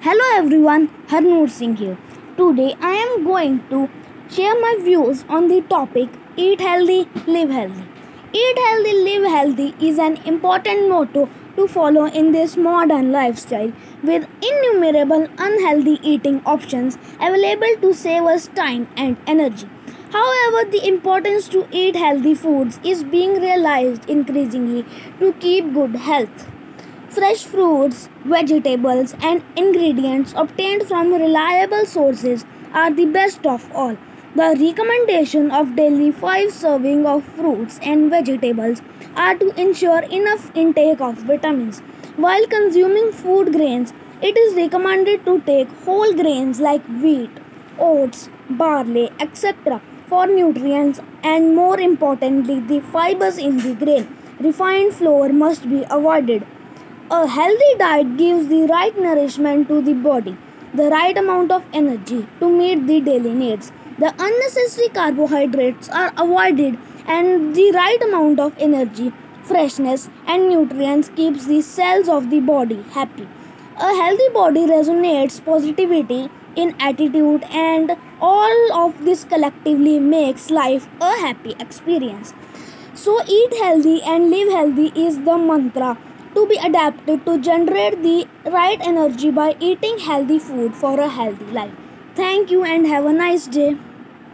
Hello everyone, Harnoor Singh here. Today I am going to share my views on the topic Eat Healthy, Live Healthy. Eat Healthy, Live Healthy is an important motto to follow in this modern lifestyle with innumerable unhealthy eating options available to save us time and energy. However, the importance to eat healthy foods is being realized increasingly to keep good health. Fresh fruits, vegetables, and ingredients obtained from reliable sources are the best of all. The recommendation of daily 5 serving of fruits and vegetables are to ensure enough intake of vitamins. While consuming food grains, it is recommended to take whole grains like wheat, oats, barley, etc. for nutrients and more importantly the fibers in the grain. Refined flour must be avoided. A healthy diet gives the right nourishment to the body, the right amount of energy to meet the daily needs. The unnecessary carbohydrates are avoided and the right amount of energy, freshness and nutrients keeps the cells of the body happy. A healthy body resonates positivity in attitude and all of this collectively makes life a happy experience. So, eat healthy and live healthy is the mantra to be adapted to generate the right energy by eating healthy food for a healthy life. Thank you and have a nice day.